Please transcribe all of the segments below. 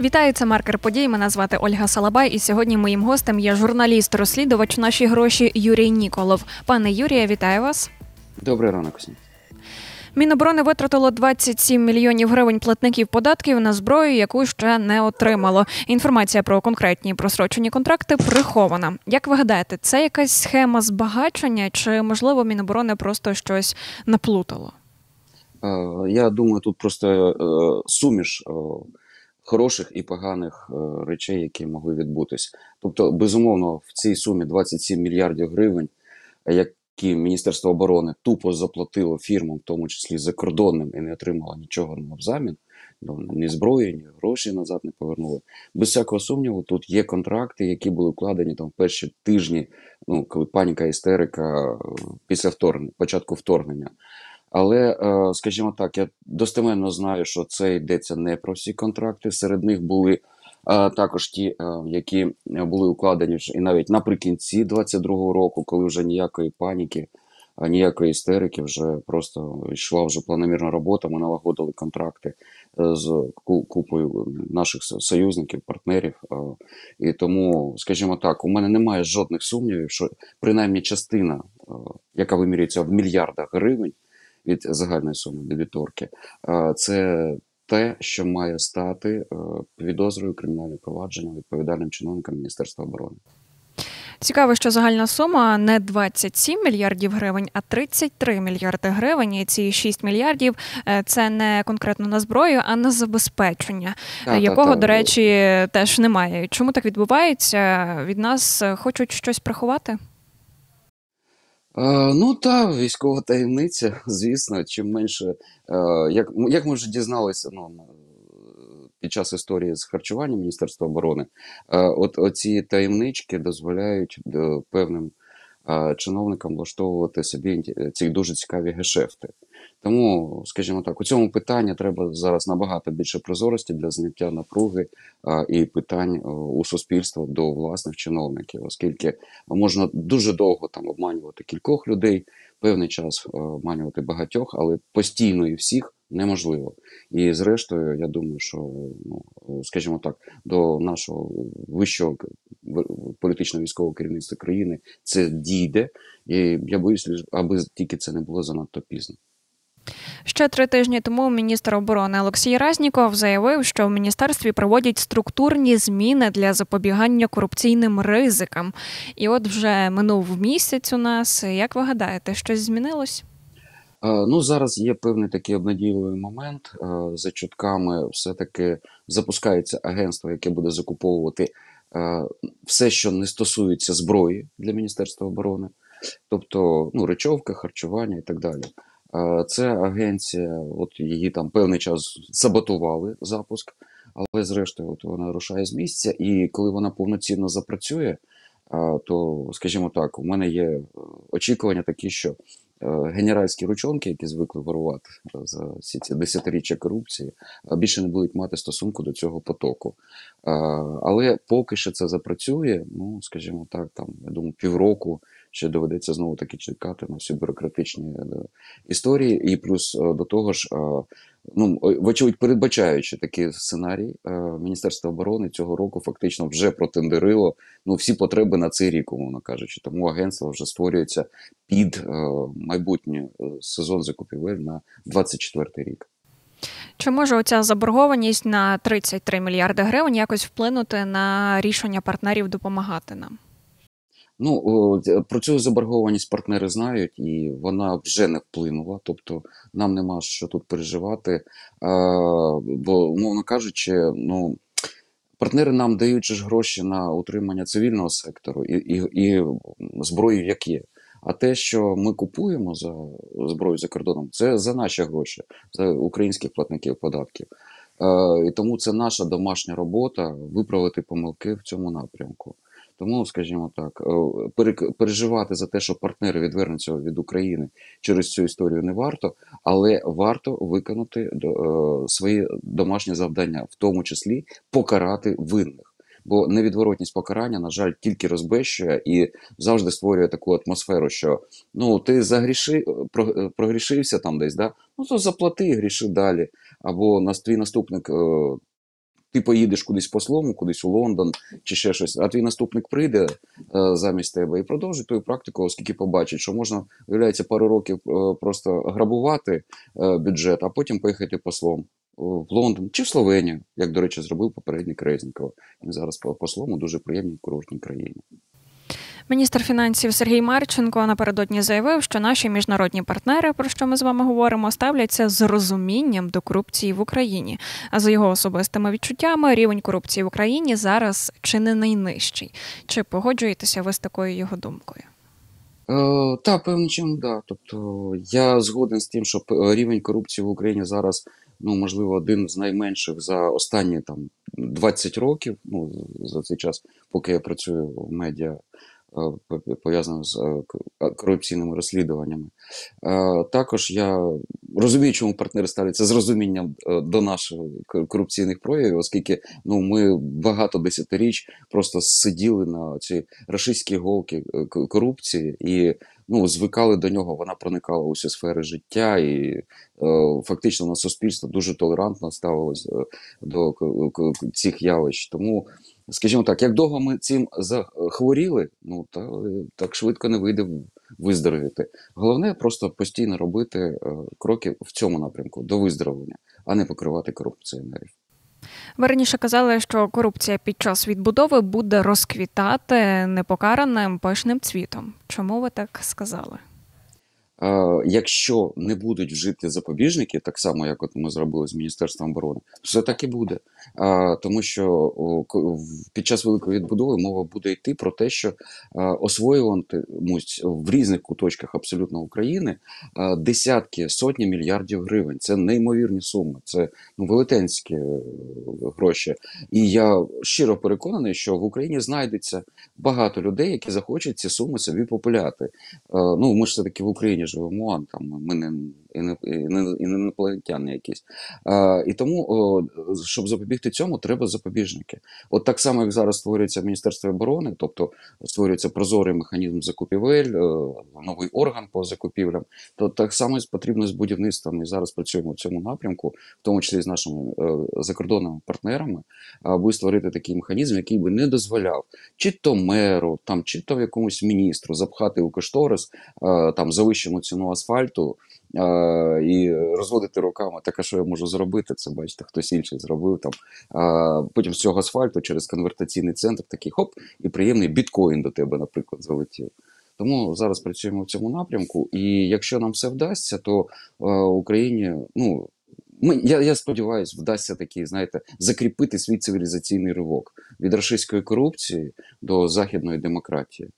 Вітаю, це маркер подій. Мене звати Ольга Салабай, і сьогодні моїм гостем є журналіст-розслідувач наші гроші Юрій Ніколов. Пане Юрія, вітаю вас. Добрий ранок всім. Міноборони витратило 27 мільйонів гривень платників податків на зброю, яку ще не отримало. Інформація про конкретні просрочені контракти прихована. Як ви гадаєте, це якась схема збагачення, чи можливо Міноборони просто щось наплутало? Е, Я думаю, тут просто е, суміш е, хороших і поганих е, речей, які могли відбутись. Тобто, безумовно, в цій сумі 27 мільярдів гривень, які Міністерство оборони тупо заплатило фірмам, в тому числі закордонним, і не отримало нічого навзамін. ну, Ні зброї, ні гроші назад не повернули. Без всякого сумніву, тут є контракти, які були вкладені там в перші тижні, ну коли паніка істерика е, після вторгнення, початку вторгнення. Але, е, скажімо так, я достеменно знаю, що це йдеться не про всі контракти. Серед них були е, також ті, е, які були укладені і навіть наприкінці 22-го року, коли вже ніякої паніки, ніякої істерики, вже просто йшла вже планомірна робота. Ми налагодили контракти з купою наших союзників, партнерів. І тому, скажімо так, у мене немає жодних сумнівів, що принаймні частина, яка вимірюється в мільярдах гривень від загальної суми дебіторки, це те, що має стати е, підозрою кримінального провадження відповідальним чиновникам Міністерства оборони. Цікаво, що загальна сума не 27 мільярдів гривень, а 33 мільярди гривень. І ці 6 мільярдів е, це не конкретно на зброю, а на забезпечення, Та, якого, та, та. до речі, теж немає. Чому так відбувається? Від нас е, хочуть щось приховати? Е, ну та військова таємниця, звісно, чим менше, е, як, як ми вже дізналися ну, під час історії з харчуванням Міністерства оборони, е, от оці таємнички дозволяють певним чиновникам влаштовувати собі ці дуже цікаві гешефти. Тому, скажімо так, у цьому питанні треба зараз набагато більше прозорості для зняття напруги е, і питань у суспільства до власних чиновників, оскільки можна дуже довго там обманювати кількох людей, певний час обманювати багатьох, але постійно і всіх неможливо. І зрештою, я думаю, що ну скажімо так, до нашого вищого політично-військового керівництва країни це дійде. І я боюсь, аби тільки це не було занадто пізно. Ще три тижні тому міністр оборони Олексій Разніков заявив, що в міністерстві проводять структурні зміни для запобігання корупційним ризикам. І от вже минув місяць у нас. Як ви гадаєте, щось змінилось? Е, Ну, зараз є певний такий обнадійливий момент. Е, За чутками, все-таки запускається агентство, яке буде закуповувати е, все, що не стосується зброї для Міністерства оборони, тобто ну, речовка, харчування і так далі. Це агенція, от її там певний час саботували запуск, але зрештою от вона рушає з місця, і коли вона повноцінно запрацює, то, скажімо так, у мене є е, очікування такі, що е, генеральські ручонки, які звикли ворувати е, за всі ці десятиріччя корупції, більше не будуть мати стосунку до цього потоку. Але поки що це запрацює, ну скажімо так, там я думаю, півроку ще доведеться знову таки чекати на всі бюрократичні е, історії, і плюс е, до того ж. е, Ну, вочевидь, передбачаючи такий сценарій, Міністерство оборони цього року фактично вже протендерило ну, всі потреби на цей рік, умовно кажучи. Тому агентство вже створюється під майбутній сезон закупівель на 24 рік. Чи може оця заборгованість на 33 мільярди гривень якось вплинути на рішення партнерів допомагати нам? Ну, про цю заборгованість партнери знають, і вона вже не вплинула. Тобто нам нема що тут переживати. Бо, умовно кажучи, ну. Партнери нам дають ж гроші на утримання цивільного сектору і, і, і зброю, як є. А те, що ми купуємо за зброю за кордоном, це за наші гроші, за українських платників податків. Е, і тому це наша домашня робота виправити помилки в цьому напрямку. Тому, скажімо так, е, переживати за те, що партнери відвернуться від України через цю історію не варто, але варто виконати е, свої домашні завдання, в тому числі покарати винних. Бо невідворотність покарання, на жаль, тільки розбещує і завжди створює таку атмосферу, що ну ти загріши, про- прогрішився там десь, да? ну то заплати гріши далі. Або нас твій наступник е, ти поїдеш кудись послом, кудись у Лондон чи ще щось, а твій наступник прийде е, замість тебе і продовжить твою практику, оскільки побачить, що можна, виявляється, пару років е, просто грабувати е, бюджет, а потім поїхати послом в Лондон чи в Словенію, як, до речі, зробив попередній Резніков. Він зараз по- послом у дуже приємній курортній країні. Міністр фінансів Сергій Марченко напередодні заявив, що наші міжнародні партнери, про що ми з вами говоримо, ставляться з розумінням до корупції в Україні. А за його особистими відчуттями, рівень корупції в Україні зараз чи не найнижчий. Чи погоджуєтеся ви з такою його думкою? Е, та, певним чином, да. Тобто я згоден з тим, що рівень корупції в Україні зараз, ну, можливо, один з найменших за останні там 20 років, ну, за цей час, поки я працюю в медіа, е, пов'язано з е, к- корупційними розслідуваннями. Е, Також я розумію, чому партнери ставляться з розумінням е, до наших корупційних проявів, оскільки ну, ми багато десятиріч просто сиділи на цій рашистській голки е, корупції і ну, звикали до нього. Вона проникала у всі сфери життя, і е, фактично на суспільство дуже толерантно ставилось е, до цих явищ. Тому, скажімо так, як довго ми цим захворіли, ну та так швидко не вийде виздоровіти. Головне просто постійно робити е, кроки в цьому напрямку до виздоровлення, а не покривати корупціонерів. Ви раніше казали, що корупція під час відбудови буде розквітати непокараним пишним цвітом. Чому ви так сказали? Е, Якщо не будуть вжити запобіжники, так само як от ми зробили з Міністерством оборони, все так і буде. Е, Тому що під час великої відбудови мова буде йти про те, що е, освоюватимуть в різних куточках абсолютно України десятки, сотні мільярдів гривень. Це неймовірні суми, це ну, велетенські гроші. І я щиро переконаний, що в Україні знайдеться багато людей, які захочуть ці суми собі популяти. Ну, ми ж все-таки в Україні живемо, там ми не, інопланетяни якісь. І тому, щоб запобігти цьому, треба запобіжники. От так само, як зараз створюється Міністерство оборони, тобто створюється прозорий механізм закупівель, е, новий орган по закупівлям, то так само потрібно з будівництвом. І зараз працюємо в цьому напрямку, в тому числі з нашими е, закордонними партнерами, аби створити такий механізм, який би не дозволяв чи то меру, там, чи то якомусь міністру запхати у кошторис е, там завищену ціну асфальту і розводити руками, так а що я можу зробити? Це бачите, хтось інший зробив там. Е, потім з цього асфальту через конвертаційний центр такий хоп, і приємний біткоін до тебе, наприклад, залетів. Тому зараз працюємо в цьому напрямку, і якщо нам все вдасться, то е, Україні, ну ми, я, я сподіваюся, вдасться такий, знаєте, закріпити свій цивілізаційний ривок від рашистської корупції до західної демократії.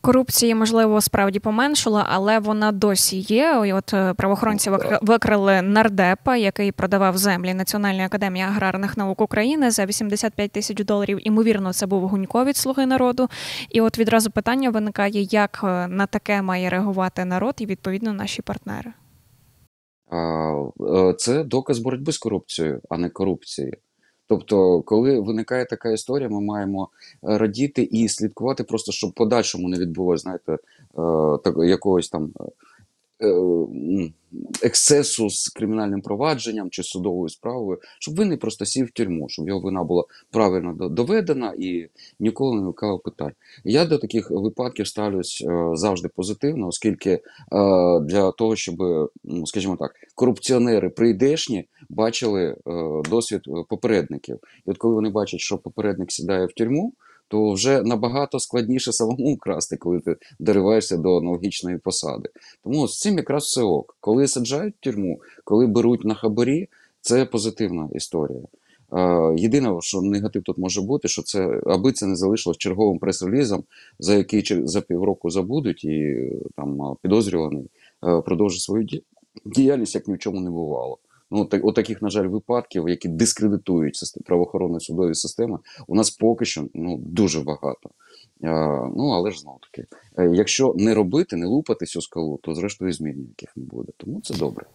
Корупції, можливо, справді поменшила, але вона досі є. І От е, правоохоронці викрили нардепа, який продавав землі Національної академії аграрних наук України за 85 тисяч доларів. Імовірно, це був Гунько від Слуги народу. І от відразу питання виникає, як е, на таке має реагувати народ і відповідно наші партнери. Е, Це доказ боротьби з корупцією, а не корупції. Тобто, коли виникає така історія, ми маємо е, радіти і слідкувати, просто щоб подальшому не відбулося, знаєте, е, так, якогось там е, ексцесу з кримінальним провадженням чи судовою справою, щоб він не просто сів в тюрму, щоб його вина була правильно доведена і ніколи не виникало питань. Я до таких випадків ставлюсь е, завжди позитивно, оскільки е, для того, щоб, скажімо так, корупціонери прийдешні бачили е, досвід е, попередників. І от коли вони бачать, що попередник сідає в тюрму, то вже набагато складніше самому красти, коли ти дориваєшся до аналогічної посади. Тому з цим якраз все ок. Коли саджають в тюрму, коли беруть на хабарі, це позитивна історія. Єдине, що негатив тут може бути, що це аби це не залишилось черговим прес-релізом, за який за півроку забудуть, і е, там підозрюваний е, продовжить свою діяльність, як ні в чому не бувало. Ну, так, от таких, на жаль, випадків, які дискредитують систем- судові системи, у нас поки що ну, дуже багато. Е, ну, але ж знову таки, е, якщо не робити, не лупати цю скалу, то зрештою змін ніяких не буде. Тому це добре.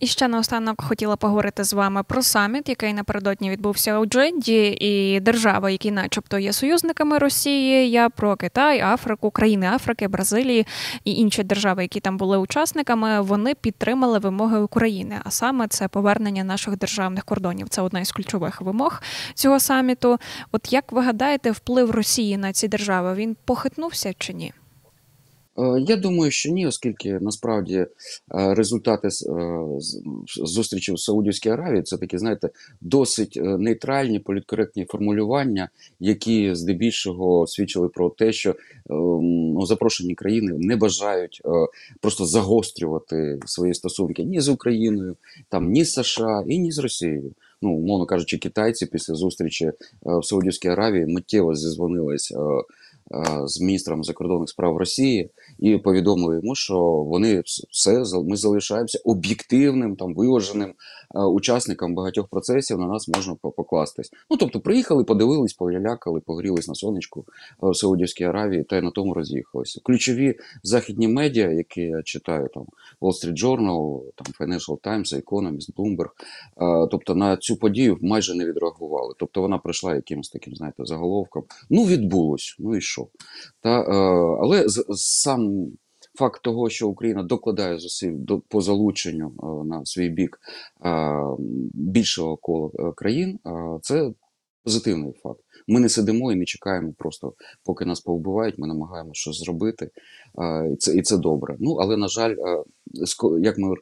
І ще наостанок хотіла поговорити з вами про саміт, який напередодні відбувся у Джедді, і держави, які, начебто, є союзниками Росії. Я про Китай, Африку, країни Африки, Бразилії і інші держави, які там були учасниками, вони підтримали вимоги України. А саме це повернення наших державних кордонів. Це одна із ключових вимог цього саміту. От як ви гадаєте, вплив Росії на ці держави він похитнувся чи ні? Е, Я думаю, що ні, оскільки насправді е, результати е, зустрічі в Саудівській Аравії це такі, знаєте, досить нейтральні, політкоректні формулювання, які здебільшого свідчили про те, що ну, запрошені країни не бажають просто загострювати свої стосунки ні з Україною, там ні з США і ні з Росією. Ну, умовно кажучи, китайці після зустрічі в Саудівській Аравії миттєво зізвонились. Е, З міністром закордонних справ Росії і повідомили йому, що вони все ми залишаємося об'єктивним, там виваженим е, учасником багатьох процесів. На нас можна покластись. Ну тобто, приїхали, подивились, полялякали, погрілись на сонечку е, в Саудівській Аравії, та й на тому роз'їхалися. Ключові західні медіа, які я читаю, там Wall Street Journal, там Financial Times, Economist, Bloomberg, е, тобто на цю подію майже не відреагували. Тобто вона прийшла якимось таким, знаєте, заголовком. Ну, відбулось, ну і що? Та, але з- сам факт того, що Україна докладає зусиль до, по залученню е, на свій бік е, більшого кола е, країн, це позитивний факт. Ми не сидимо і не чекаємо просто, поки нас повбивають, ми намагаємося щось зробити. І, це, і це добре. Ну, але, на жаль, як ми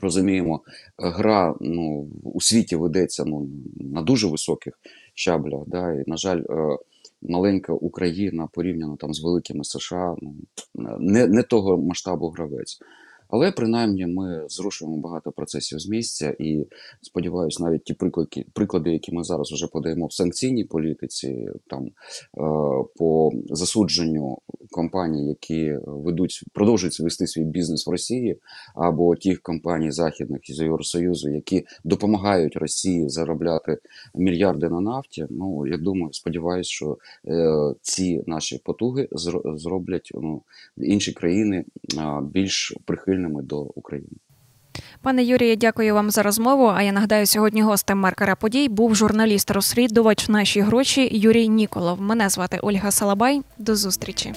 розуміємо, гра ну, у світі ведеться ну, на дуже високих щаблях. Да? І, на жаль, маленька Україна порівняно там з великими США, ну, не, не того масштабу гравець. Але принаймні ми зрушуємо багато процесів з місця, і сподіваюся, навіть ті приклади, приклади, які ми зараз вже подаємо в санкційній політиці, там е, по засудженню компаній, які ведуть, продовжують вести свій бізнес в Росії, або тих компаній західних із Євросоюзу, які допомагають Росії заробляти мільярди на нафті. Ну я думаю, сподіваюся, що е, ці наші потуги зро- зроблять ну, інші країни більш прихильними до України. Пане Юрію, дякую вам за розмову. А я нагадаю, сьогодні гостем маркера подій був журналіст-розслідувач наші гроші Юрій Ніколов. Мене звати Ольга Салабай. До зустрічі.